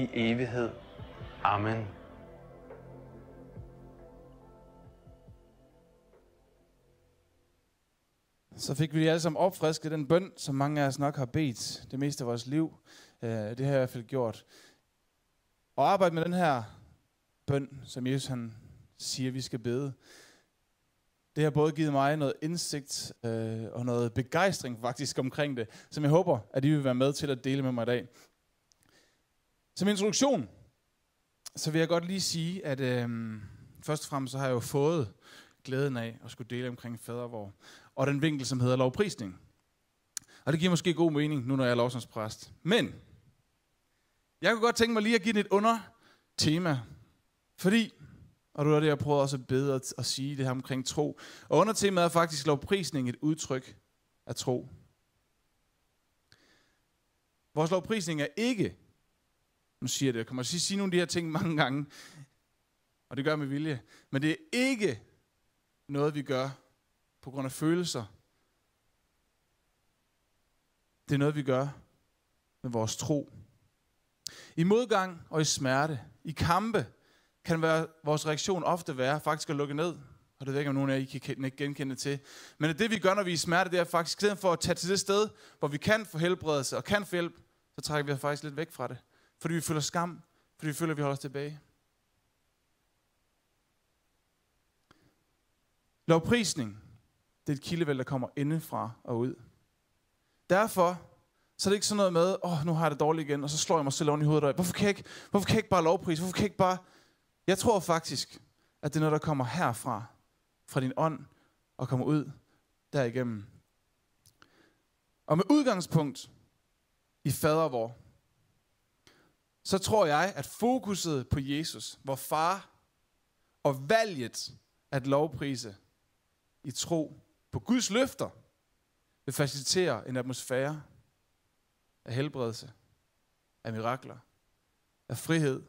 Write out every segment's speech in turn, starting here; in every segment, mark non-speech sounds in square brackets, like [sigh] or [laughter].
i evighed. Amen. Så fik vi alle sammen opfrisket den bøn, som mange af os nok har bedt det meste af vores liv. Øh, det har jeg i hvert fald gjort. Og arbejde med den her bøn, som Jesus han siger, vi skal bede. Det har både givet mig noget indsigt øh, og noget begejstring faktisk omkring det, som jeg håber, at I vil være med til at dele med mig i dag. Som introduktion, så vil jeg godt lige sige, at øh, først og fremmest så har jeg jo fået glæden af at skulle dele omkring fadervor, og den vinkel, som hedder lovprisning. Og det giver måske god mening, nu når jeg er lovsangspræst. Men, jeg kunne godt tænke mig lige at give det et under tema, fordi, og du er det, jeg prøver også at bede at, at sige det her omkring tro, og under temaet er faktisk lovprisning et udtryk af tro. Vores lovprisning er ikke, nu siger jeg det, jeg kommer til at sige nogle af de her ting mange gange, og det gør med vilje, men det er ikke noget, vi gør på grund af følelser. Det er noget, vi gør med vores tro. I modgang og i smerte, i kampe, kan være, vores reaktion ofte være faktisk at lukke ned. Og det ved jeg ikke, om nogen af jer I kan ikke genkende til. Men det vi gør, når vi er i smerte, det er faktisk, i stedet for at tage til det sted, hvor vi kan få helbredelse og kan få hjælp, så trækker vi os faktisk lidt væk fra det. Fordi vi føler skam, fordi vi føler, at vi holder os tilbage. Lovprisning, det er et kildevæld, der kommer indefra og ud. Derfor så er det ikke sådan noget med, åh, oh, nu har jeg det dårligt igen, og så slår jeg mig selv oven i hovedet. Og, hvorfor kan jeg ikke, hvorfor kan jeg ikke bare lovprise? Hvorfor kan jeg ikke bare... Jeg tror faktisk, at det er noget, der kommer herfra, fra din ånd, og kommer ud derigennem. Og med udgangspunkt i fadervor, så tror jeg, at fokuset på Jesus, hvor far, og valget at lovprise i tro på Guds løfter, vil facilitere en atmosfære af helbredelse, af mirakler, af frihed,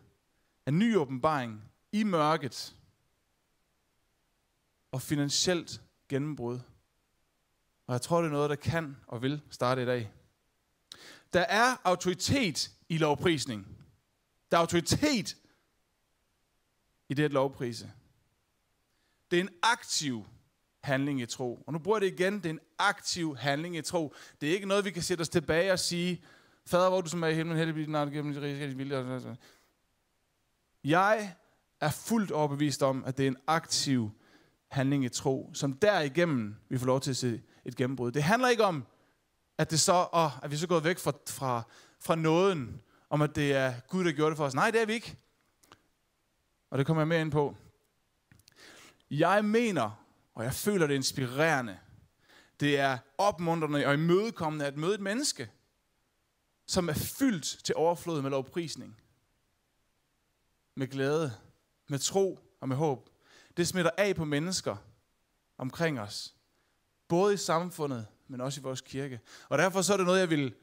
af ny åbenbaring i mørket og finansielt gennembrud. Og jeg tror, det er noget, der kan og vil starte i dag. Der er autoritet i lovprisning. Der er autoritet i det at lovprise. Det er en aktiv handling i tro. Og nu bruger jeg det igen. Det er en aktiv handling i tro. Det er ikke noget, vi kan sætte os tilbage og sige, Fader, hvor du som er i himlen, heldig bliver dit navn gennem dit rige, vilje. Jeg er fuldt overbevist om, at det er en aktiv handling i tro, som derigennem vi får lov til at se et gennembrud. Det handler ikke om, at det så, åh, at vi så er gået væk fra, fra, fra nåden, om at det er Gud, der gjorde det for os. Nej, det er vi ikke. Og det kommer jeg mere ind på. Jeg mener, og jeg føler det inspirerende, det er opmuntrende og imødekommende at møde et menneske, som er fyldt til overflod med lovprisning. Med glæde, med tro og med håb. Det smitter af på mennesker omkring os. Både i samfundet, men også i vores kirke. Og derfor så er det noget, jeg vil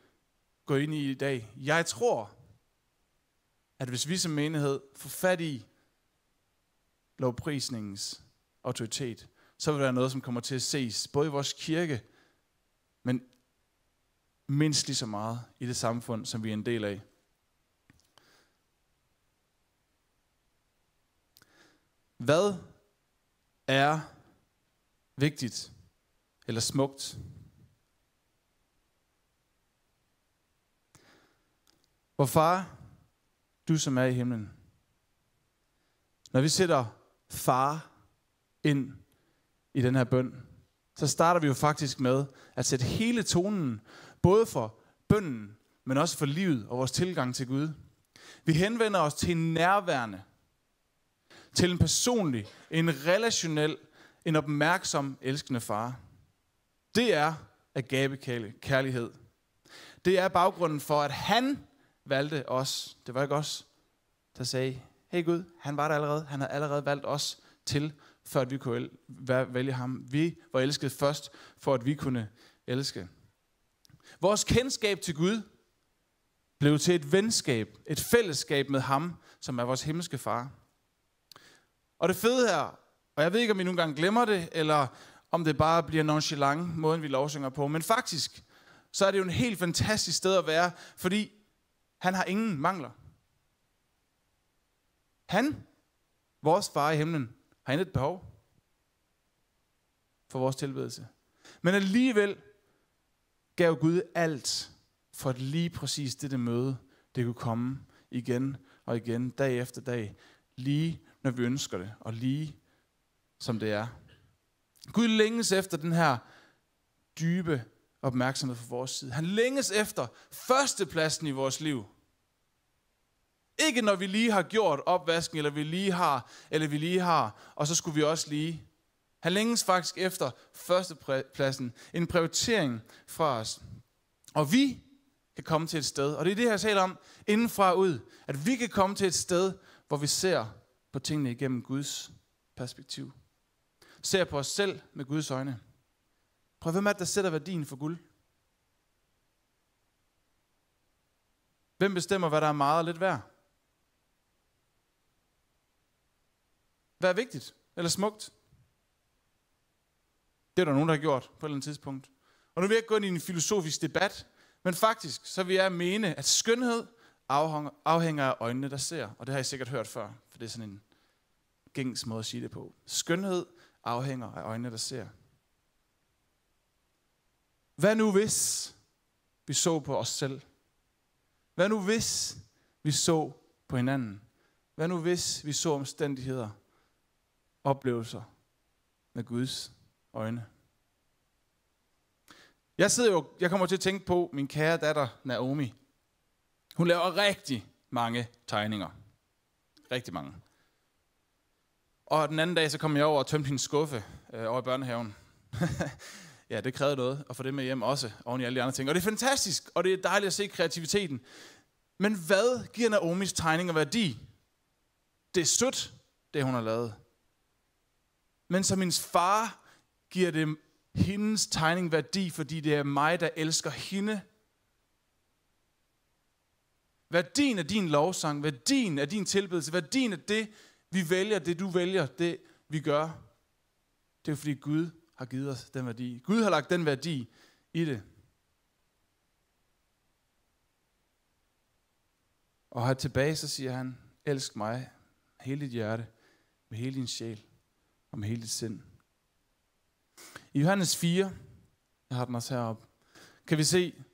gå ind i i dag. Jeg tror, at hvis vi som menighed får fat i lovprisningens autoritet, så vil der være noget, som kommer til at ses, både i vores kirke, men mindst lige så meget i det samfund, som vi er en del af. Hvad er vigtigt eller smukt? Hvor far, du som er i himlen, når vi sætter far ind i den her bøn, så starter vi jo faktisk med at sætte hele tonen, både for bønnen, men også for livet og vores tilgang til Gud. Vi henvender os til en nærværende, til en personlig, en relationel, en opmærksom, elskende far. Det er agape kærlighed. Det er baggrunden for, at han valgte os. Det var ikke os, der sagde, hey Gud, han var der allerede. Han havde allerede valgt os til, før at vi kunne vælge ham. Vi var elsket først, for at vi kunne elske. Vores kendskab til Gud blev til et venskab, et fællesskab med ham, som er vores himmelske far. Og det fede her, og jeg ved ikke, om I nogle gange glemmer det, eller om det bare bliver nonchalant, måden vi lovsynger på, men faktisk, så er det jo en helt fantastisk sted at være, fordi han har ingen mangler. Han, vores far i himlen, har intet behov for vores tilbedelse. Men alligevel gav Gud alt for at lige præcis det møde, det kunne komme igen og igen, dag efter dag, lige når vi ønsker det, og lige som det er. Gud længes efter den her dybe opmærksomhed fra vores side. Han længes efter førstepladsen i vores liv. Ikke når vi lige har gjort opvasken, eller vi lige har, eller vi lige har, og så skulle vi også lige. Han længes faktisk efter førstepladsen, en prioritering fra os. Og vi kan komme til et sted, og det er det, jeg taler om indenfra ud, at vi kan komme til et sted, hvor vi ser på tingene igennem Guds perspektiv. Ser på os selv med Guds øjne. Prøv, hvem er det, der sætter værdien for guld? Hvem bestemmer, hvad der er meget og lidt værd? Hvad er vigtigt eller smukt? Det er der nogen, der har gjort på et eller andet tidspunkt. Og nu vil jeg ikke gå ind i en filosofisk debat, men faktisk så vil jeg mene, at skønhed afhænger af øjnene, der ser. Og det har I sikkert hørt før, for det er sådan en gængs måde at sige det på. Skønhed afhænger af øjnene, der ser. Hvad nu hvis vi så på os selv? Hvad nu hvis vi så på hinanden? Hvad nu hvis vi så omstændigheder, oplevelser med Guds øjne? Jeg sidder jo, jeg kommer til at tænke på min kære datter Naomi. Hun laver rigtig mange tegninger. Rigtig mange. Og den anden dag, så kom jeg over og tømte hendes skuffe øh, over i børnehaven. [laughs] ja, det krævede noget at få det med hjem også, oven i alle de andre ting. Og det er fantastisk, og det er dejligt at se kreativiteten. Men hvad giver Naomis tegninger værdi? Det er sødt, det hun har lavet. Men som hendes far giver det hendes tegning værdi, fordi det er mig, der elsker hende. Værdien af din lovsang, værdien af din tilbedelse, værdien af det, vi vælger, det du vælger, det vi gør, det er fordi Gud har givet os den værdi. Gud har lagt den værdi i det. Og her tilbage, så siger han, elsk mig hele dit hjerte, med hele din sjæl og med hele dit sind. I Johannes 4, jeg har den også heroppe, kan vi se,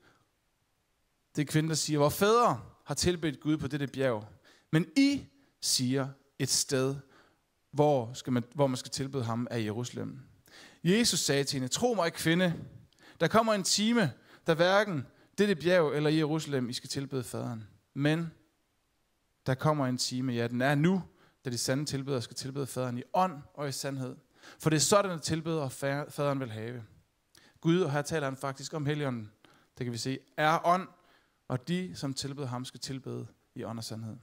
det er kvinde, der siger, hvor fædre har tilbedt Gud på dette bjerg, men I siger et sted, hvor, skal man, hvor man skal tilbede ham af Jerusalem. Jesus sagde til hende, tro mig kvinde, der kommer en time, der hverken dette bjerg eller Jerusalem, I skal tilbede faderen. Men der kommer en time, ja den er nu, da de sande tilbedere skal tilbede faderen i ånd og i sandhed. For det er sådan, at tilbeder faderen vil have. Gud, og her taler han faktisk om helligånden, det kan vi se, er ånd, og de, som tilbeder ham, skal tilbede i ånd og sandhed.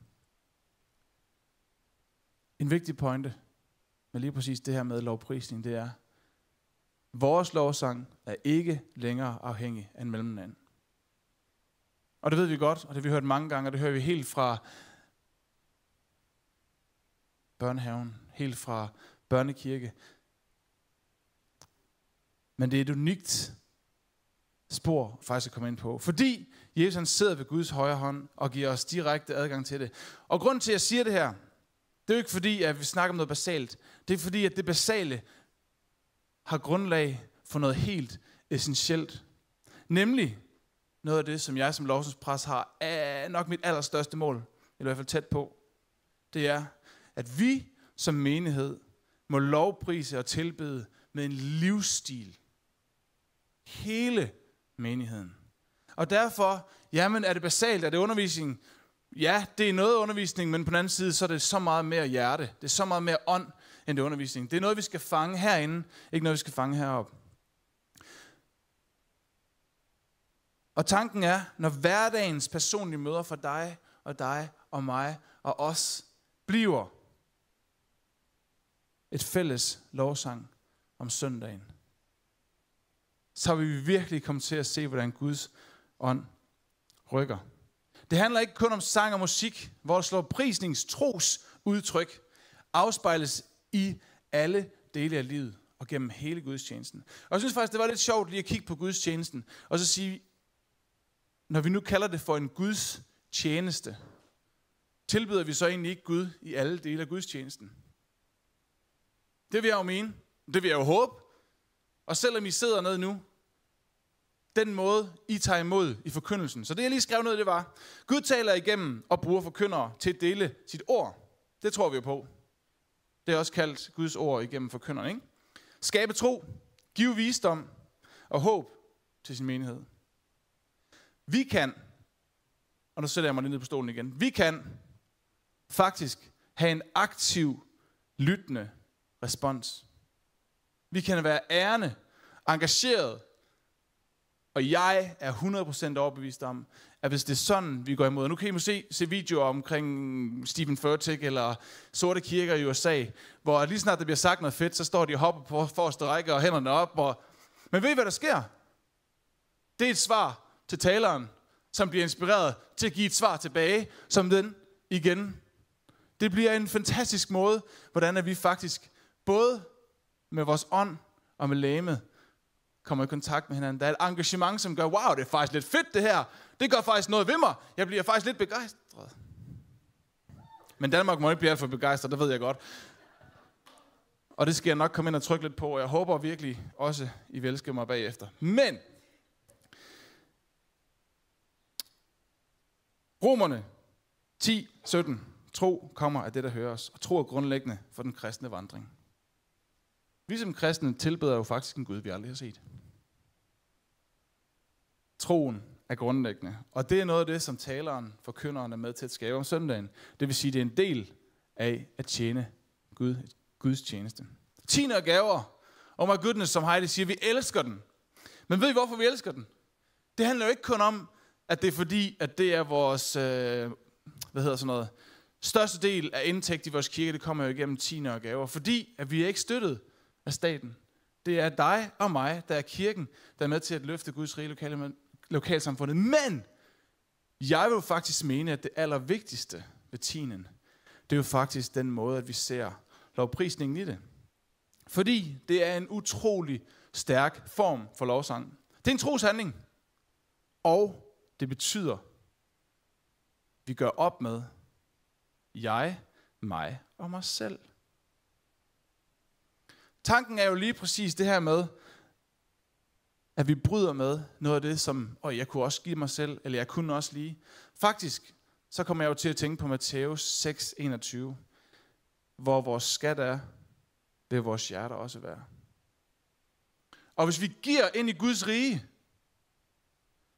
En vigtig pointe med lige præcis det her med lovprisning, det er, vores lovsang er ikke længere afhængig af en mellemland. Og det ved vi godt, og det har vi hørt mange gange, og det hører vi helt fra børnehaven, helt fra børnekirke. Men det er et unikt spor faktisk at komme ind på. Fordi Jesus han sidder ved Guds højre hånd og giver os direkte adgang til det. Og grund til, at jeg siger det her, det er jo ikke fordi, at vi snakker om noget basalt. Det er fordi, at det basale har grundlag for noget helt essentielt. Nemlig noget af det, som jeg som lovsangspræst har, er nok mit allerstørste mål, eller i hvert fald tæt på. Det er, at vi som menighed må lovprise og tilbede med en livsstil. Hele menigheden. Og derfor, jamen er det basalt, er det undervisning? Ja, det er noget undervisning, men på den anden side, så er det så meget mere hjerte. Det er så meget mere ånd, end det undervisning. Det er noget, vi skal fange herinde, ikke noget, vi skal fange heroppe. Og tanken er, når hverdagens personlige møder for dig og dig og mig og os bliver et fælles lovsang om søndagen, så vil vi virkelig komme til at se, hvordan Guds ånd rykker. Det handler ikke kun om sang og musik. Vores slår tros udtryk afspejles i alle dele af livet og gennem hele gudstjenesten. Og jeg synes faktisk, det var lidt sjovt lige at kigge på gudstjenesten, og så sige, når vi nu kalder det for en Guds tjeneste, tilbyder vi så egentlig ikke Gud i alle dele af gudstjenesten? Det vil jeg jo mene. Det vil jeg jo håbe. Og selvom I sidder ned nu, den måde, I tager imod i forkyndelsen. Så det, jeg lige skrev ned, det var, Gud taler igennem og bruger forkyndere til at dele sit ord. Det tror vi jo på. Det er også kaldt Guds ord igennem forkynderen. ikke? Skabe tro, give visdom og håb til sin menighed. Vi kan, og nu sætter jeg mig lige ned på stolen igen, vi kan faktisk have en aktiv, lyttende respons. Vi kan være ærende, engageret, og jeg er 100% overbevist om, at hvis det er sådan, vi går imod, og nu kan I måske se videoer omkring Stephen Furtick eller sorte kirker i USA, hvor lige snart der bliver sagt noget fedt, så står de og hopper på forreste række og hænderne op. Og... Men ved I, hvad der sker? Det er et svar til taleren, som bliver inspireret til at give et svar tilbage, som den igen. Det bliver en fantastisk måde, hvordan er vi faktisk både med vores ånd og med lægemet kommer i kontakt med hinanden. Der er et engagement, som gør, wow, det er faktisk lidt fedt det her. Det gør faktisk noget ved mig. Jeg bliver faktisk lidt begejstret. Men Danmark må ikke blive alt for begejstret, det ved jeg godt. Og det skal jeg nok komme ind og trykke lidt på, og jeg håber virkelig også, I vil elske mig bagefter. Men, Romerne 10, 17. Tro kommer af det, der høres, og tro er grundlæggende for den kristne vandring. Vi som kristne tilbeder jo faktisk en Gud, vi aldrig har set. Troen er grundlæggende. Og det er noget af det, som taleren, forkynderen er med til at skabe om søndagen. Det vil sige, det er en del af at tjene Gud, Guds tjeneste. Tine og gaver. Oh my goodness, som Heidi siger, vi elsker den. Men ved I, hvorfor vi elsker den? Det handler jo ikke kun om, at det er fordi, at det er vores, øh, hvad hedder sådan noget, største del af indtægt i vores kirke, det kommer jo igennem tiende og gaver. Fordi, at vi er ikke støttet af staten. Det er dig og mig, der er kirken, der er med til at løfte Guds rige lokale, lokalsamfundet. Men jeg vil jo faktisk mene, at det allervigtigste ved tinen, det er jo faktisk den måde, at vi ser lovprisningen i det. Fordi det er en utrolig stærk form for lovsang. Det er en troshandling. Og det betyder, at vi gør op med jeg, mig og mig selv. Tanken er jo lige præcis det her med, at vi bryder med noget af det, som og jeg kunne også give mig selv, eller jeg kunne også lige. Faktisk, så kommer jeg jo til at tænke på Matthæus 6:21, hvor vores skat er, det er vores hjerter også være. Og hvis vi giver ind i Guds rige,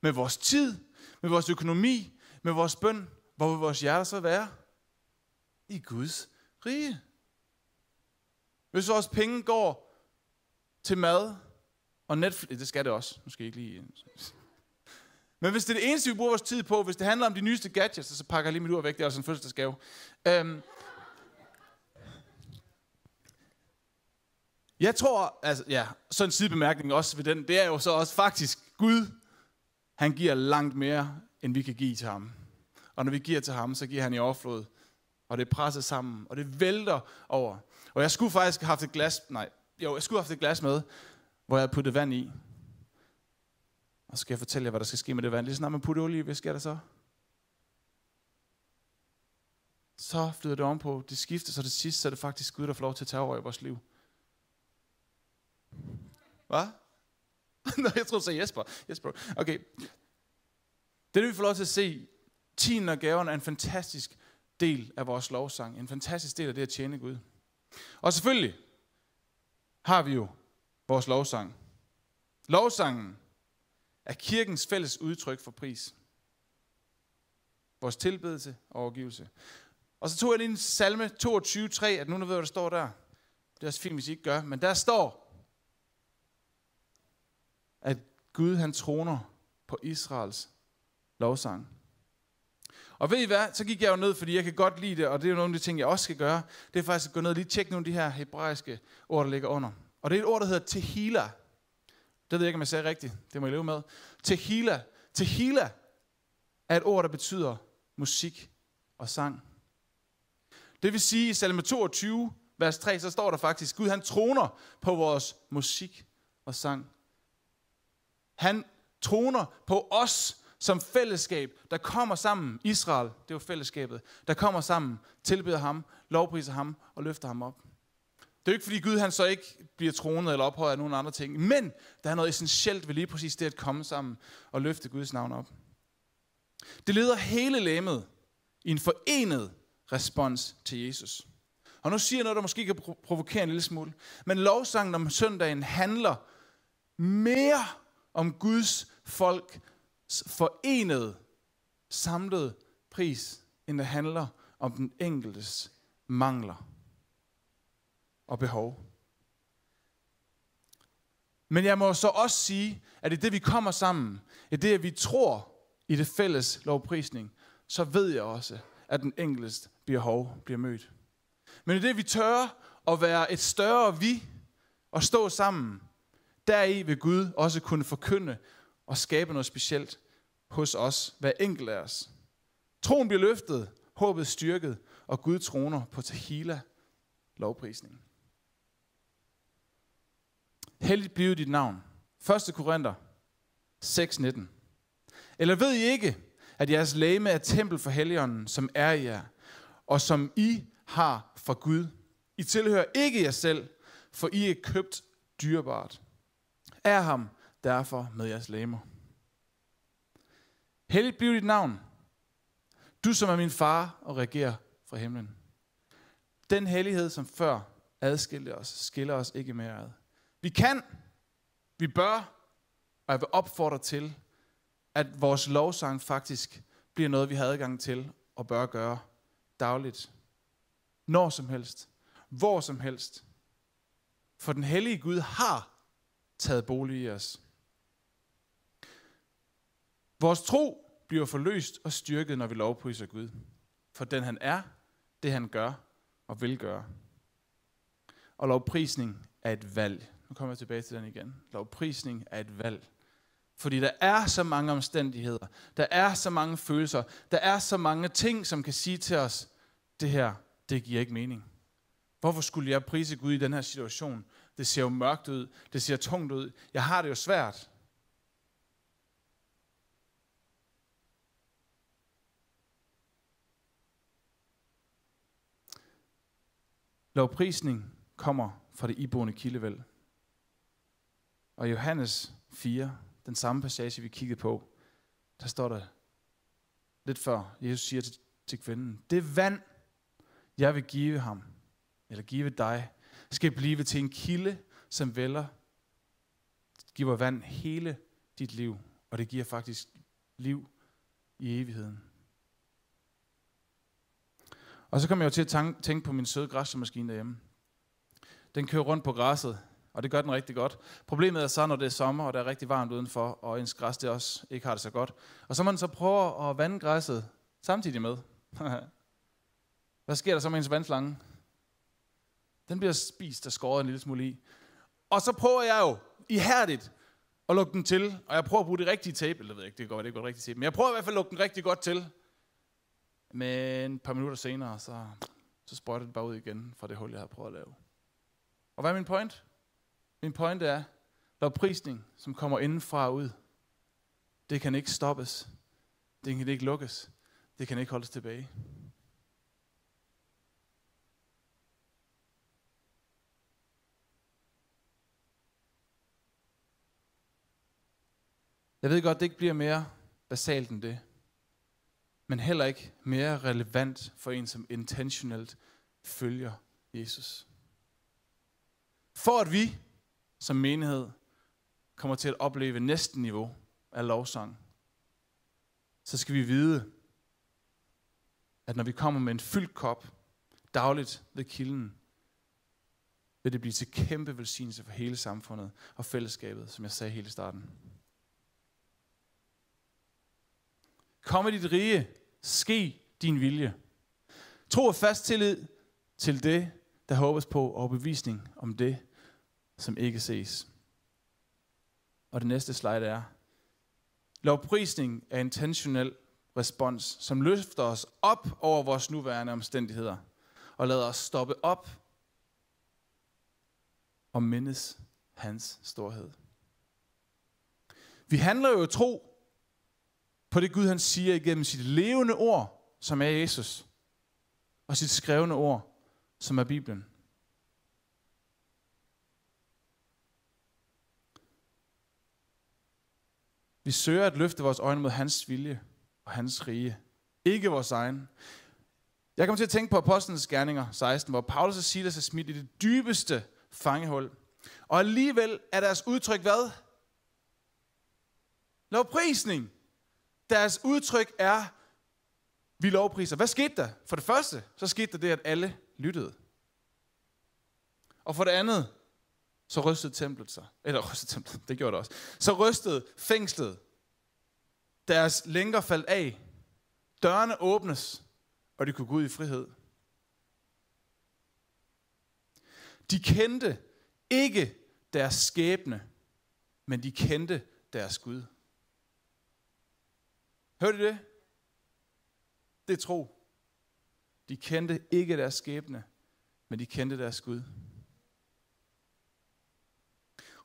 med vores tid, med vores økonomi, med vores bøn, hvor vil vores hjerter så være? I Guds rige. Hvis vores penge går til mad og Netflix, det skal det også, nu skal jeg ikke lige... Men hvis det er det eneste, vi bruger vores tid på, hvis det handler om de nyeste gadgets, så pakker jeg lige mit ur væk, det er altså en fødselsdagsgave. Øhm, jeg tror, altså ja, så en sidebemærkning også ved den, det er jo så også faktisk Gud, han giver langt mere, end vi kan give til ham. Og når vi giver til ham, så giver han i overflod. Og det presser sammen, og det vælter over. Og jeg skulle faktisk have haft et glas, nej, jo, jeg skulle have haft et glas med, hvor jeg havde puttet vand i. Og så skal jeg fortælle jer, hvad der skal ske med det vand. Lige snart man putter olie i, hvad sker der så? Så flyder det ovenpå. Det skifter, så det sidste, så er det faktisk Gud, der får lov til at tage over i vores liv. Hvad? [laughs] Nå, jeg tror du sagde Jesper. Jesper. Okay. Det, det vi får lov til at se, tiden og gaverne er en fantastisk del af vores lovsang. En fantastisk del af det at tjene Gud. Og selvfølgelig har vi jo vores lovsang. Lovsangen er kirkens fælles udtryk for pris. Vores tilbedelse og overgivelse. Og så tog jeg lige en salme 22.3, at nu ved, hvad der står der. Det er også fint, hvis I ikke gør. Men der står, at Gud han troner på Israels lovsang. Og ved I hvad, så gik jeg jo ned, fordi jeg kan godt lide det, og det er jo nogle af de ting, jeg også skal gøre. Det er faktisk at gå ned og lige tjekke nogle af de her hebraiske ord, der ligger under. Og det er et ord, der hedder tehila. Det ved jeg ikke, om jeg sagde rigtigt. Det må jeg leve med. Tehila. Tehila er et ord, der betyder musik og sang. Det vil sige, i salme 22, vers 3, så står der faktisk, Gud han troner på vores musik og sang. Han troner på os som fællesskab, der kommer sammen, Israel, det var fællesskabet, der kommer sammen, tilbeder ham, lovpriser ham og løfter ham op. Det er jo ikke, fordi Gud han så ikke bliver tronet eller ophøjet af nogen andre ting, men der er noget essentielt ved lige præcis det at komme sammen og løfte Guds navn op. Det leder hele læmet i en forenet respons til Jesus. Og nu siger jeg noget, der måske kan provokere en lille smule. Men lovsangen om søndagen handler mere om Guds folks forenede, samlede pris, end det handler om den enkeltes mangler og behov. Men jeg må så også sige, at i det vi kommer sammen, i det at vi tror i det fælles lovprisning, så ved jeg også, at den enkeltes behov bliver mødt. Men i det vi tør at være et større vi og stå sammen, deri vil Gud også kunne forkynde og skabe noget specielt hos os, hver enkelt af os. Troen bliver løftet, håbet styrket, og Gud troner på Tahila lovprisningen. Helligt blive dit navn. 1. Korinther 6:19. Eller ved I ikke, at jeres læme er tempel for Helligånden, som er i jer, og som I har fra Gud. I tilhører ikke jer selv, for I er købt dyrebart. Er ham derfor med jeres læmer. Helligt blive dit navn. Du som er min far og regerer fra himlen. Den hellighed, som før adskilte os, skiller os ikke mere ad. Vi kan, vi bør, og jeg vil opfordre til, at vores lovsang faktisk bliver noget, vi har adgang til og bør gøre dagligt. Når som helst. Hvor som helst. For den hellige Gud har taget bolig i os. Vores tro bliver forløst og styrket, når vi lovpriser Gud. For den han er, det han gør og vil gøre. Og lovprisning er et valg. Nu kommer jeg tilbage til den igen. Lovprisning er et valg. Fordi der er så mange omstændigheder. Der er så mange følelser. Der er så mange ting, som kan sige til os, det her, det giver ikke mening. Hvorfor skulle jeg prise Gud i den her situation? Det ser jo mørkt ud. Det ser tungt ud. Jeg har det jo svært. Lovprisning kommer fra det iboende kildevæld. Og Johannes 4, den samme passage, vi kiggede på, der står der lidt før, Jesus siger til, til kvinden, det vand, jeg vil give ham, eller give dig, skal blive til en kilde, som vælger, giver vand hele dit liv, og det giver faktisk liv i evigheden. Og så kom jeg jo til at tænke på min søde græsmaskine derhjemme. Den kører rundt på græsset, og det gør den rigtig godt. Problemet er så, når det er sommer, og det er rigtig varmt udenfor, og ens græs det også ikke har det så godt. Og så man så prøver at vande græsset samtidig med. [laughs] Hvad sker der så med ens vandslange? Den bliver spist og skåret en lille smule i. Og så prøver jeg jo ihærdigt at lukke den til, og jeg prøver at bruge det rigtige tape, eller ved jeg ikke, det går det ikke godt rigtigt tape, men jeg prøver i hvert fald at lukke den rigtig godt til. Men et par minutter senere, så, så sprøjter det bare ud igen fra det hul, jeg har prøvet at lave. Og hvad er min point? Min pointe er, lovprisning, som kommer indenfra og ud, det kan ikke stoppes. Det kan ikke lukkes. Det kan ikke holdes tilbage. Jeg ved godt, det ikke bliver mere basalt end det. Men heller ikke mere relevant for en, som intentionelt følger Jesus. For at vi som menighed kommer til at opleve næste niveau af lovsang, så skal vi vide, at når vi kommer med en fyldt kop dagligt ved kilden, vil det blive til kæmpe velsignelse for hele samfundet og fællesskabet, som jeg sagde hele starten. Kom i dit rige, ske din vilje. Tro og fast tillid til det, der håbes på, og bevisning om det, som ikke ses. Og det næste slide er, lovprisning er intentionel respons, som løfter os op over vores nuværende omstændigheder, og lader os stoppe op og mindes hans storhed. Vi handler jo tro på det Gud han siger igennem sit levende ord, som er Jesus, og sit skrevne ord, som er Bibelen. Vi søger at løfte vores øjne mod hans vilje og hans rige. Ikke vores egen. Jeg kommer til at tænke på Apostlenes Gerninger 16, hvor Paulus og Silas er smidt i det dybeste fangehul. Og alligevel er deres udtryk hvad? Lovprisning. Deres udtryk er, vi lovpriser. Hvad skete der? For det første, så skete der det, at alle lyttede. Og for det andet, så rystede templet sig. Eller [laughs] rystede templet, det gjorde det også. Så rystede fængslet. Deres lænker faldt af. Dørene åbnes, og de kunne gå ud i frihed. De kendte ikke deres skæbne, men de kendte deres Gud. Hørte I det? Det er tro. De kendte ikke deres skæbne, men de kendte deres Gud.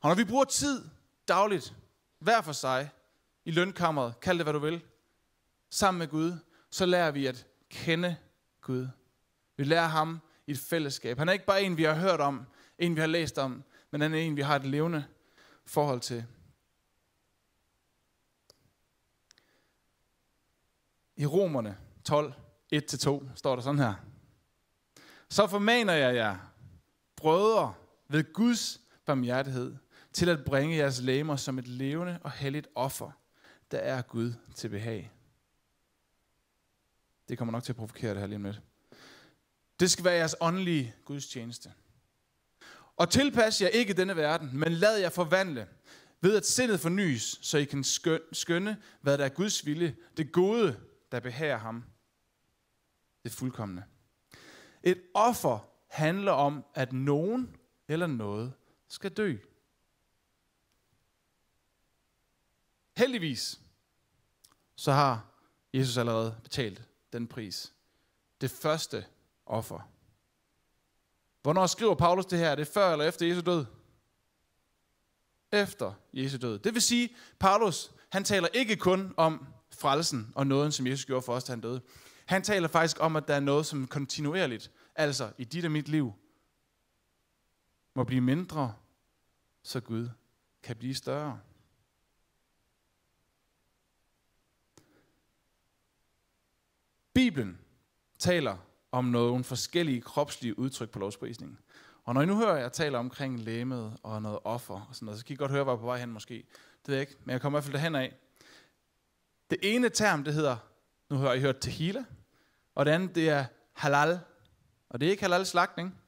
Og når vi bruger tid dagligt, hver for sig, i lønkammeret, kald det hvad du vil, sammen med Gud, så lærer vi at kende Gud. Vi lærer ham i et fællesskab. Han er ikke bare en, vi har hørt om, en, vi har læst om, men han er en, vi har et levende forhold til. I Romerne 12, 1-2 står der sådan her. Så formaner jeg jer, brødre, ved Guds barmhjertighed, til at bringe jeres læmer som et levende og helligt offer, der er Gud til behag. Det kommer nok til at provokere det her lige om lidt. Det skal være jeres åndelige gudstjeneste. Og tilpas jer ikke denne verden, men lad jer forvandle, ved at sindet fornyes, så I kan skønne, hvad der er Guds vilje, det gode, der behager ham. Det fuldkommende. Et offer handler om, at nogen eller noget skal dø. Heldigvis, så har Jesus allerede betalt den pris. Det første offer. Hvornår skriver Paulus det her? Er det før eller efter Jesu død? Efter Jesu død. Det vil sige, Paulus, han taler ikke kun om frelsen og nåden, som Jesus gjorde for os, da han døde. Han taler faktisk om, at der er noget, som kontinuerligt, altså i dit og mit liv, må blive mindre, så Gud kan blive større. Bibelen taler om nogle forskellige kropslige udtryk på lovsprisningen. Og når I nu hører, at jeg taler omkring læmet og noget offer og sådan noget, så kan I godt høre, hvor jeg er på vej hen måske. Det ved jeg ikke, men jeg kommer i hvert fald derhen af. Det ene term, det hedder, nu har I hørt tequila, og det andet, det er halal. Og det er ikke halal slagtning.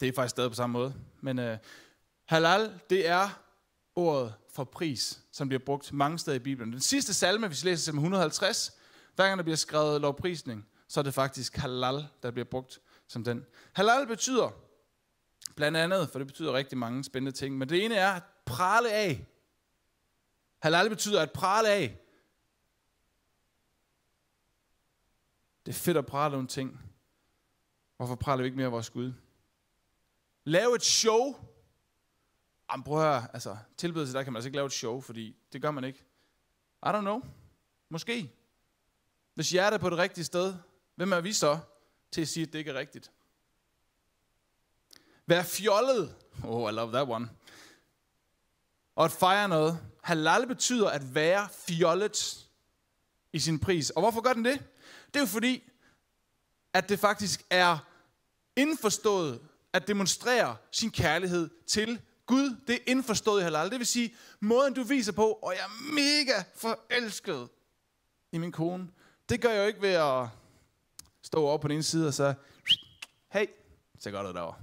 Det er faktisk stadig på samme måde. Men øh, halal, det er ordet for pris, som bliver brugt mange steder i Bibelen. Den sidste salme, hvis vi læser salme 150, hver gang der bliver skrevet lovprisning, så er det faktisk halal, der bliver brugt som den. Halal betyder blandt andet, for det betyder rigtig mange spændende ting, men det ene er at prale af. Halal betyder at prale af. Det er fedt at prale nogle ting. Hvorfor praler vi ikke mere af vores Gud? Lave et show. Jamen prøv at høre, altså tilbedelse, der kan man altså ikke lave et show, fordi det gør man ikke. I don't know. Måske. Hvis hjertet er på det rigtige sted, hvem er vi så til at sige, at det ikke er rigtigt? Vær fjollet. Oh, I love that one. Og at fejre noget. Halal betyder at være fjollet i sin pris. Og hvorfor gør den det? Det er jo fordi, at det faktisk er indforstået at demonstrere sin kærlighed til Gud. Det er indforstået i halal. Det vil sige, måden du viser på, og jeg er mega forelsket i min kone, det gør jeg jo ikke ved at stå over på den ene side og så, hey, så godt ud derovre.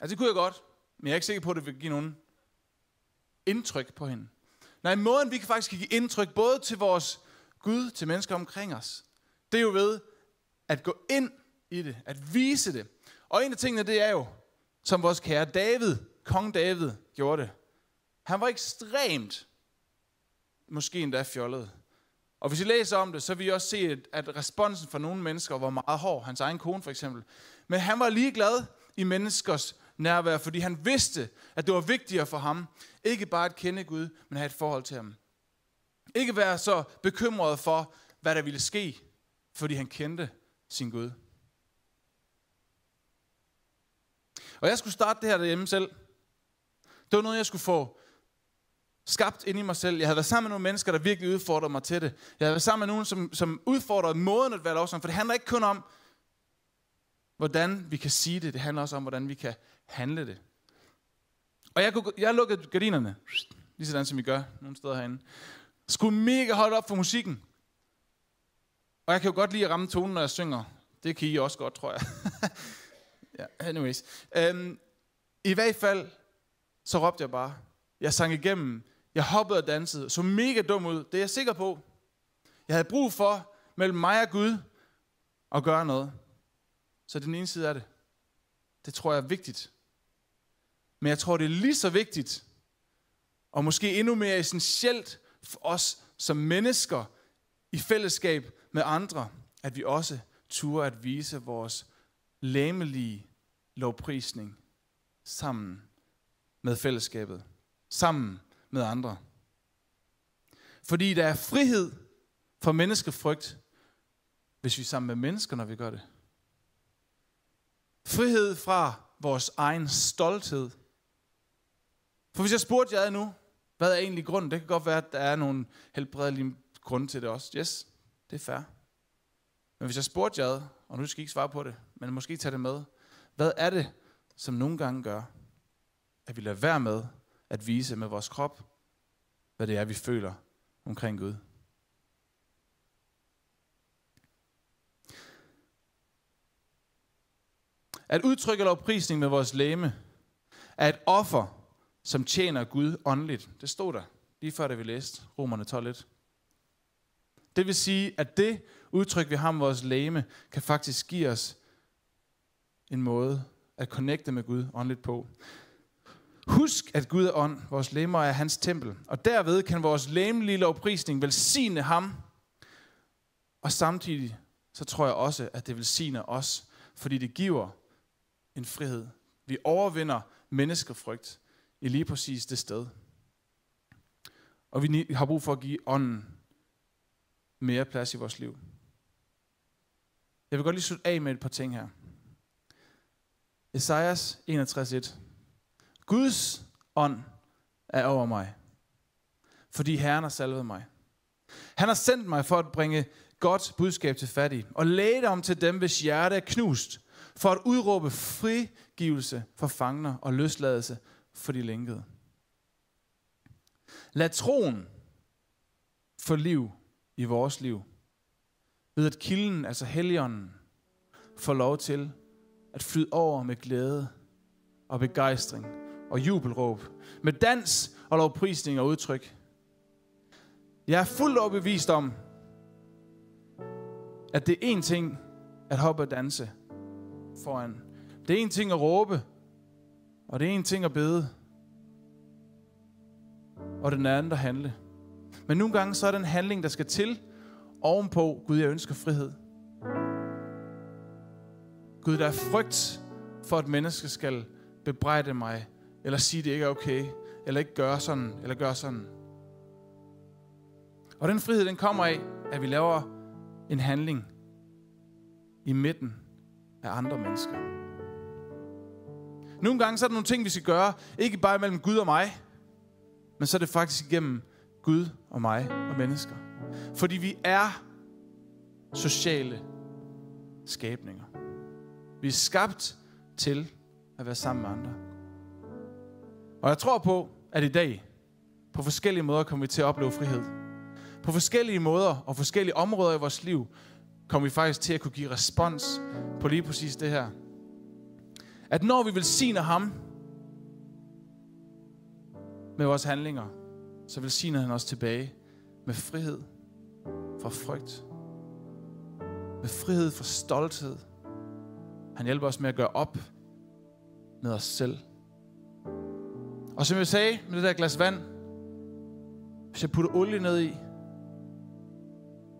Altså det kunne jeg godt, men jeg er ikke sikker på, at det vil give nogen indtryk på hende. Nej, måden vi kan faktisk give indtryk både til vores Gud, til mennesker omkring os, det er jo ved at gå ind i det, at vise det. Og en af tingene, det er jo, som vores kære David, kong David, gjorde det. Han var ekstremt, måske endda fjollet. Og hvis I læser om det, så vil I også se, at responsen fra nogle mennesker var meget hård. Hans egen kone for eksempel. Men han var ligeglad i menneskers nærvær, fordi han vidste, at det var vigtigere for ham, ikke bare at kende Gud, men at have et forhold til ham. Ikke være så bekymret for, hvad der ville ske, fordi han kendte sin Gud. Og jeg skulle starte det her derhjemme selv. Det var noget, jeg skulle få skabt ind i mig selv. Jeg havde været sammen med nogle mennesker, der virkelig udfordrede mig til det. Jeg havde været sammen med nogen, som, som udfordrede måden at være lovsang. For det handler ikke kun om, hvordan vi kan sige det. Det handler også om, hvordan vi kan handle det. Og jeg, kunne, jeg lukkede gardinerne, lige sådan som vi gør nogle steder herinde. Skulle mega holde op for musikken. Og jeg kan jo godt lide at ramme tonen, når jeg synger. Det kan I også godt, tror jeg. [laughs] ja, anyways. Um, I hvert fald, så råbte jeg bare. Jeg sang igennem. Jeg hoppede og dansede. Så mega dum ud. Det er jeg sikker på. Jeg havde brug for, mellem mig og Gud, at gøre noget. Så den ene side af det. Det tror jeg er vigtigt. Men jeg tror, det er lige så vigtigt, og måske endnu mere essentielt for os som mennesker i fællesskab med andre, at vi også turer at vise vores læmelige lovprisning sammen med fællesskabet, sammen med andre. Fordi der er frihed for menneskefrygt, hvis vi er sammen med mennesker, når vi gør det. Frihed fra vores egen stolthed. For hvis jeg spurgte jer nu, hvad er egentlig grunden? Det kan godt være, at der er nogle helbredelige grunde til det også. Yes, det er fair. Men hvis jeg spurgte jer, og nu skal I ikke svare på det, men måske tage det med. Hvad er det, som nogle gange gør, at vi lader være med at vise med vores krop, hvad det er, vi føler omkring Gud? At udtrykke lovprisning med vores læme er et offer, som tjener Gud åndeligt. Det stod der lige før, da vi læste Romerne 12.1. Det vil sige, at det udtryk, vi har med vores læme, kan faktisk give os en måde at connecte med Gud åndeligt på. Husk, at Gud er ånd, vores lemmer er hans tempel, og derved kan vores læmelige lovprisning velsigne ham, og samtidig så tror jeg også, at det velsigner os, fordi det giver en frihed. Vi overvinder menneskefrygt i lige præcis det sted. Og vi har brug for at give ånden mere plads i vores liv. Jeg vil godt lige slutte af med et par ting her. Esajas 61.1. Guds ånd er over mig, fordi Herren har salvet mig. Han har sendt mig for at bringe godt budskab til fattige, og læge om til dem, hvis hjerte er knust, for at udråbe frigivelse for fangner og løsladelse for de lænkede. Lad troen få liv i vores liv, ved at kilden, altså helligånden, får lov til at flyde over med glæde og begejstring og jubelråb, med dans og lovprisning og udtryk. Jeg er fuldt overbevist om, at det er en ting at hoppe og danse foran. Det er en ting at råbe, og det er en ting at bede, og den anden at handle. Men nogle gange så er den handling, der skal til ovenpå, Gud, jeg ønsker frihed. Gud, der er frygt for, at mennesker skal bebrejde mig, eller sige, det ikke er okay, eller ikke gøre sådan, eller gøre sådan. Og den frihed, den kommer af, at vi laver en handling i midten af andre mennesker. Nogle gange så er der nogle ting, vi skal gøre, ikke bare mellem Gud og mig, men så er det faktisk igennem Gud og mig og mennesker. Fordi vi er sociale skabninger. Vi er skabt til at være sammen med andre. Og jeg tror på, at i dag, på forskellige måder, kommer vi til at opleve frihed. På forskellige måder og forskellige områder i vores liv, kommer vi faktisk til at kunne give respons på lige præcis det her. At når vi velsigner ham med vores handlinger, så velsigner han os tilbage med frihed fra frygt. Med frihed fra stolthed. Han hjælper os med at gøre op med os selv. Og som jeg sagde med det der glas vand, hvis jeg putter olie ned i,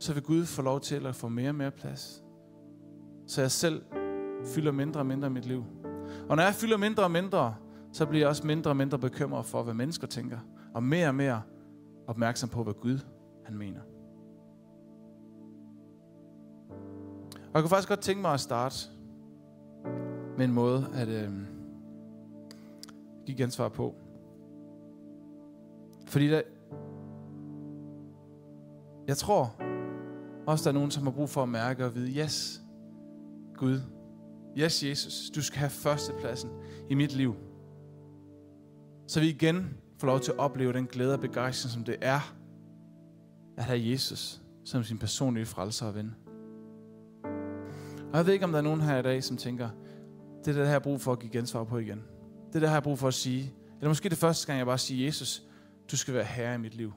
så vil Gud få lov til at få mere og mere plads. Så jeg selv fylder mindre og mindre i mit liv. Og når jeg fylder mindre og mindre, så bliver jeg også mindre og mindre bekymret for, hvad mennesker tænker. Og mere og mere opmærksom på, hvad Gud han mener. Og jeg kunne faktisk godt tænke mig at starte med en måde at øh, give ansvar på. Fordi der, jeg tror også, der er nogen, som har brug for at mærke og vide, yes, Gud, yes, Jesus, du skal have førstepladsen i mit liv. Så vi igen får lov til at opleve den glæde og begejstring, som det er at have Jesus som sin personlige frelser og ven. Og jeg ved ikke, om der er nogen her i dag, som tænker, det er det, her, jeg har brug for at give gensvar på igen. Det er det, her, jeg har brug for at sige. Eller måske det første gang, jeg bare siger, Jesus, du skal være herre i mit liv.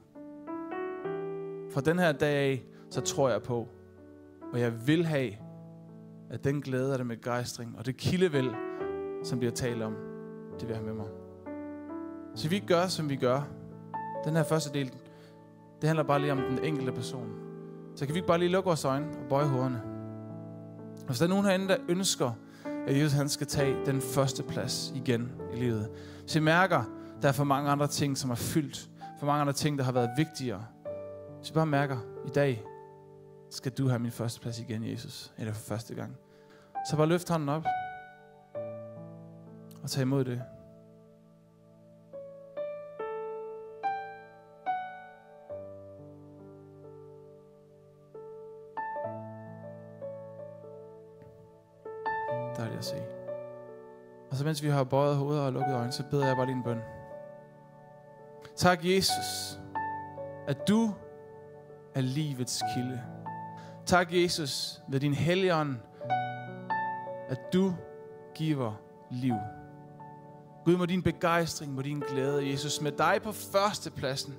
Fra den her dag af, så tror jeg på, og jeg vil have, at den glæde og den begejstring, og det kildevæld, som bliver talt om, det vil jeg have med mig. Så vi gør, som vi gør. Den her første del, det handler bare lige om den enkelte person. Så kan vi ikke bare lige lukke vores øjne og bøje hovederne. Hvis der er nogen herinde, der ønsker, at Jesus han skal tage den første plads igen i livet. Hvis I mærker, der er for mange andre ting, som er fyldt. For mange andre ting, der har været vigtigere. Hvis jeg bare mærker, i dag skal du have min første plads igen, Jesus. Eller for første gang. Så bare løft hånden op. Og tag imod det. Dejligt at se. Og så mens vi har bøjet hovedet og lukket øjnene, så beder jeg bare lige en bøn. Tak, Jesus, at du er livets kilde. Tak, Jesus, ved din helligånd, at du giver liv. Gud, må din begejstring, må din glæde, Jesus, med dig på førstepladsen,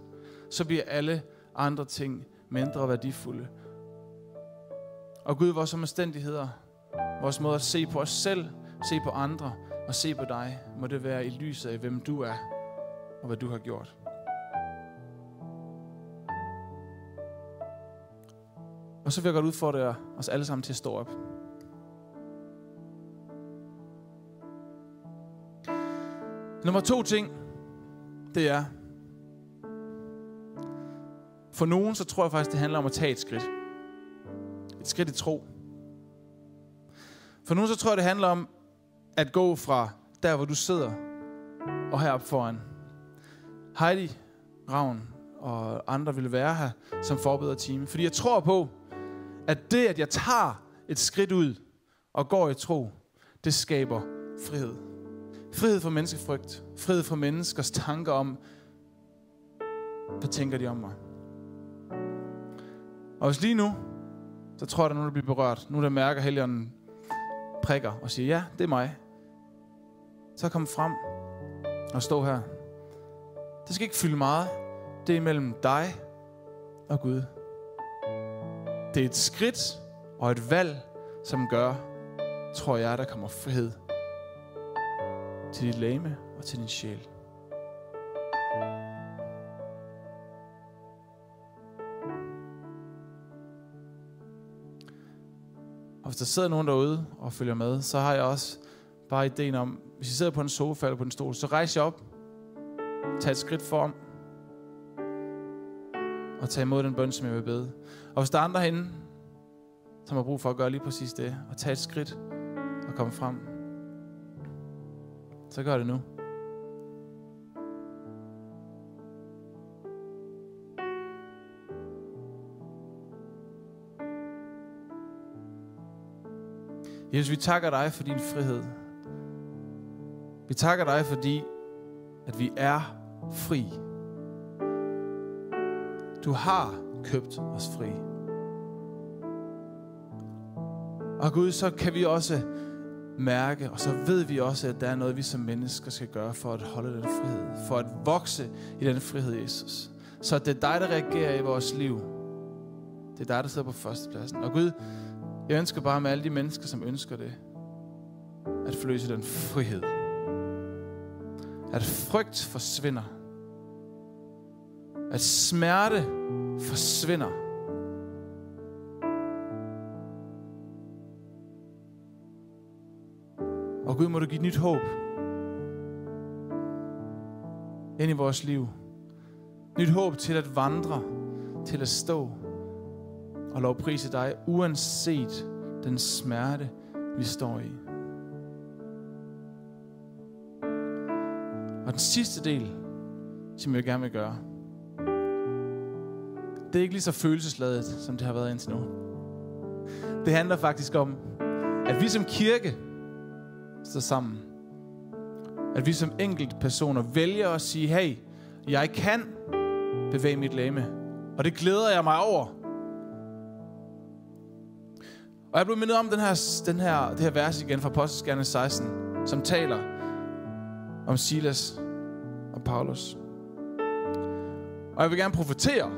så bliver alle andre ting mindre værdifulde. Og Gud, vores omstændigheder, vores måde at se på os selv, se på andre og se på dig, må det være i lyset af, hvem du er og hvad du har gjort. Og så vil jeg godt udfordre os alle sammen til at stå op. Nummer to ting, det er, for nogen så tror jeg faktisk, det handler om at tage et skridt. Et skridt i tro. For nogen så tror jeg, det handler om at gå fra der, hvor du sidder, og heroppe foran. Heidi, Ravn og andre vil være her som forbedrer team. Fordi jeg tror på, at det, at jeg tager et skridt ud og går i tro, det skaber frihed. Frihed fra menneskefrygt. Frihed fra menneskers tanker om, hvad tænker de om mig. Og hvis lige nu, så tror jeg, der er nogen, der bliver berørt. Nu der mærker Helligånden prikker og siger, ja, det er mig. Så kom frem og stå her. Det skal ikke fylde meget. Det er mellem dig og Gud. Det er et skridt og et valg, som gør, tror jeg, der kommer frihed til dit lame og til din sjæl. Og hvis der sidder nogen derude og følger med, så har jeg også bare ideen om, hvis I sidder på en sofa eller på en stol, så rejs jer op, tag et skridt foran, og tag imod den bøn, som jeg vil bede. Og hvis der er andre herinde, som har brug for at gøre lige præcis det, og tage et skridt og komme frem, så gør det nu. Jesus, vi takker dig for din frihed. Vi takker dig, fordi at vi er fri. Du har købt os fri. Og Gud, så kan vi også mærke, og så ved vi også, at der er noget, vi som mennesker skal gøre for at holde den frihed. For at vokse i den frihed, Jesus. Så det er dig, der reagerer i vores liv. Det er dig, der sidder på førstepladsen. Og Gud, jeg ønsker bare med alle de mennesker, som ønsker det, at forløse den frihed. At frygt forsvinder. At smerte forsvinder. Og Gud, må du give nyt håb ind i vores liv. Nyt håb til at vandre, til at stå og lovprise dig, uanset den smerte, vi står i. Og den sidste del, som jeg gerne vil gøre, det er ikke lige så følelsesladet, som det har været indtil nu. Det handler faktisk om, at vi som kirke står sammen. At vi som enkelte personer vælger at sige, hey, jeg kan bevæge mit læme. Og det glæder jeg mig over. Og jeg blev mindet om den her, den her, det her vers igen fra Apostelskerne 16, som taler om Silas og Paulus. Og jeg vil gerne profetere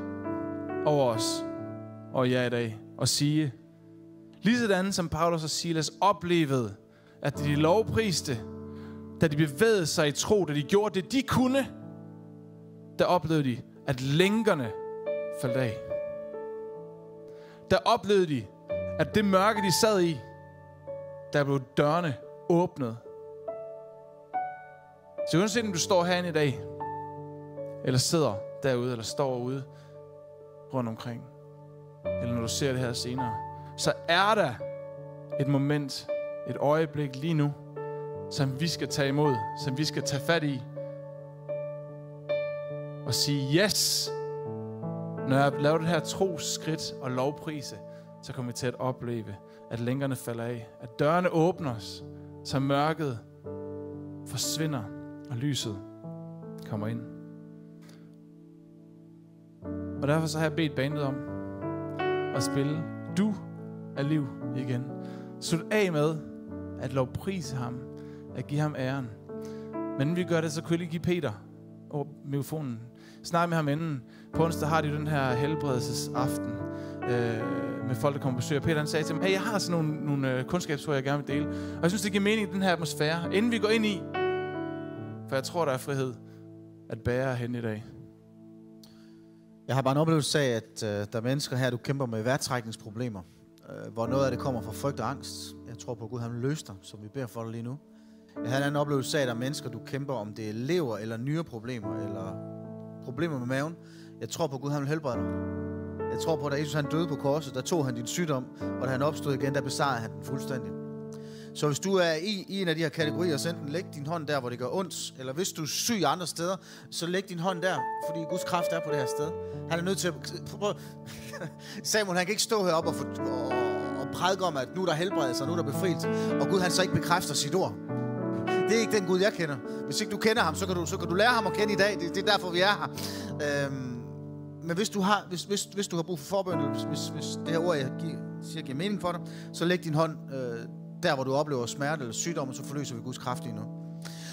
over os og jer i dag og sige, ligesådan som Paulus og Silas oplevede, at de lovpriste, da de bevægede sig i tro, da de gjorde det, de kunne, der oplevede de, at lænkerne faldt af. Der oplevede de, at det mørke, de sad i, der blev dørene åbnet. Så uanset om du står herinde i dag, eller sidder derude, eller står ude rundt omkring, eller når du ser det her senere, så er der et moment, et øjeblik lige nu, som vi skal tage imod, som vi skal tage fat i, og sige yes, når jeg laver det her troskridt og lovprise, så kommer vi til at opleve, at længerne falder af, at dørene åbnes, så mørket forsvinder, og lyset kommer ind. Og derfor så har jeg bedt bandet om at spille Du er liv igen. Slut af med at lovprise ham, at give ham æren. Men inden vi gør det, så kunne jeg lige give Peter over mikrofonen. Snak med ham inden. På onsdag har de den her helbredelsesaften øh, med folk, der kommer på besøg. Peter han sagde til mig, hey, jeg har sådan nogle, nogle øh, kundskabsord, jeg gerne vil dele. Og jeg synes, det giver mening i den her atmosfære. Inden vi går ind i, for jeg tror, der er frihed at bære hen i dag. Jeg har bare en oplevelse af, at øh, der er mennesker her, du kæmper med værtrækningsproblemer, øh, hvor noget af det kommer fra frygt og angst. Jeg tror på, at Gud han løser dig, som vi beder for dig lige nu. Jeg har en anden oplevelse af, at der er mennesker, du kæmper om det er lever eller nyere problemer, eller problemer med maven. Jeg tror på, at Gud han vil helbrede dig. Jeg tror på, at da Jesus han døde på korset, der tog han din sygdom, og da han opstod igen, der besejrede han den fuldstændig. Så hvis du er i, i en af de her kategorier, så enten læg din hånd der, hvor det gør ondt, eller hvis du er syg andre steder, så læg din hånd der, fordi Guds kraft er på det her sted. Han er nødt til at... Prøv. [laughs] Samuel, han kan ikke stå heroppe og, for, og, og prædike om, at nu er der helbredelse, og nu er der befrielse, og Gud han så ikke bekræfter sit ord. Det er ikke den Gud, jeg kender. Hvis ikke du kender ham, så kan du, så kan du lære ham at kende i dag. Det, det er derfor, vi er her. Øhm, men hvis du har, hvis, hvis, hvis du har brug for forbøn, hvis, hvis, hvis det her ord, jeg giver, siger, giver mening for dig, så læg din hånd øh, der, hvor du oplever smerte eller sygdom, så forløser vi Guds kraft lige nu.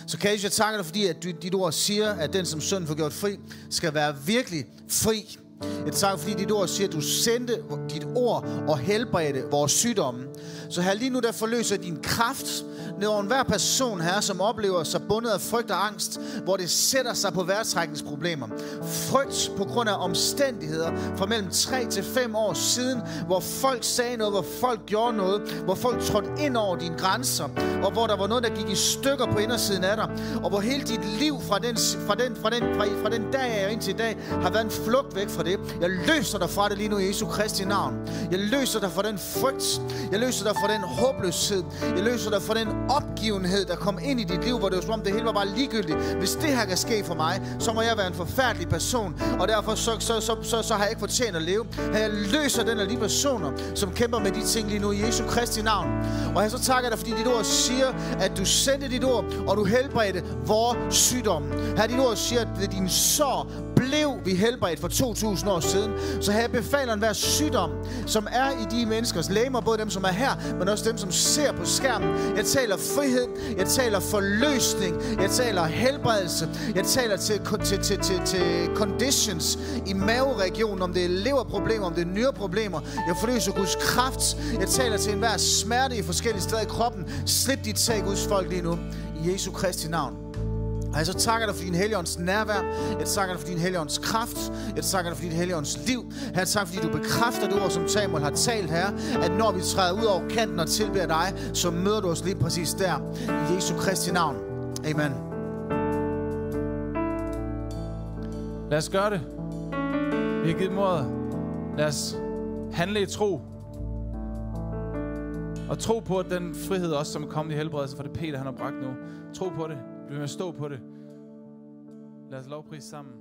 Så kan jeg takke dig, fordi at dit ord siger, at den, som søn får gjort fri, skal være virkelig fri. Jeg tak, fordi dit ord siger, at du sendte dit ord og helbredte vores sygdomme. Så her lige nu, der forløser din kraft ned over enhver person her, som oplever sig bundet af frygt og angst, hvor det sætter sig på værtrækningsproblemer. Frygt på grund af omstændigheder fra mellem 3 til 5 år siden, hvor folk sagde noget, hvor folk gjorde noget, hvor folk trådte ind over dine grænser, og hvor der var noget, der gik i stykker på indersiden af dig, og hvor hele dit liv fra den, fra den, fra den, fra, fra den dag af indtil i dag har været en flugt væk fra det. Jeg løser dig fra det lige nu i Jesu Kristi navn. Jeg løser dig fra den frygt. Jeg løser dig fra den håbløshed. Jeg løser dig fra den opgivenhed, der kom ind i dit liv, hvor det var som om det hele var bare ligegyldigt. Hvis det her kan ske for mig, så må jeg være en forfærdelig person, og derfor så, så, så, så, så har jeg ikke fortjent at leve. Jeg løser den af de personer, som kæmper med de ting lige nu i Jesu Kristi navn. Og jeg så takker dig, fordi dit ord siger, at du sendte dit ord, og du helbredte vores sygdom. Her dit ord siger, at ved din sår blev vi helbredt for 2000 år siden. Så her befaler enhver sygdom, som er i de menneskers læmer, både dem, som er her, men også dem, som ser på skærmen. Jeg taler frihed, jeg taler forløsning, jeg taler helbredelse, jeg taler til, til, til, til, til conditions i maveregionen, om det er leverproblemer, om det er nyreproblemer. Jeg forløser Guds kraft. Jeg taler til enhver smerte i forskellige steder i kroppen. Slip dit tag, Guds folk lige nu. I Jesu Kristi navn. Og jeg så takker dig for din helligånds nærvær. Jeg takker dig for din helligånds kraft. Jeg takker dig for din helligånds liv. Her takker fordi du bekræfter det ord, som Samuel har talt her. At når vi træder ud over kanten og tilbeder dig, så møder du os lige præcis der. I Jesu Kristi navn. Amen. Lad os gøre det. Vi har givet mordet. Lad os handle i tro. Og tro på, at den frihed også, som er kommet i helbredelse for det Peter, han har bragt nu. Tro på det. Bliv med at stå på det. Lad os lovprise sammen.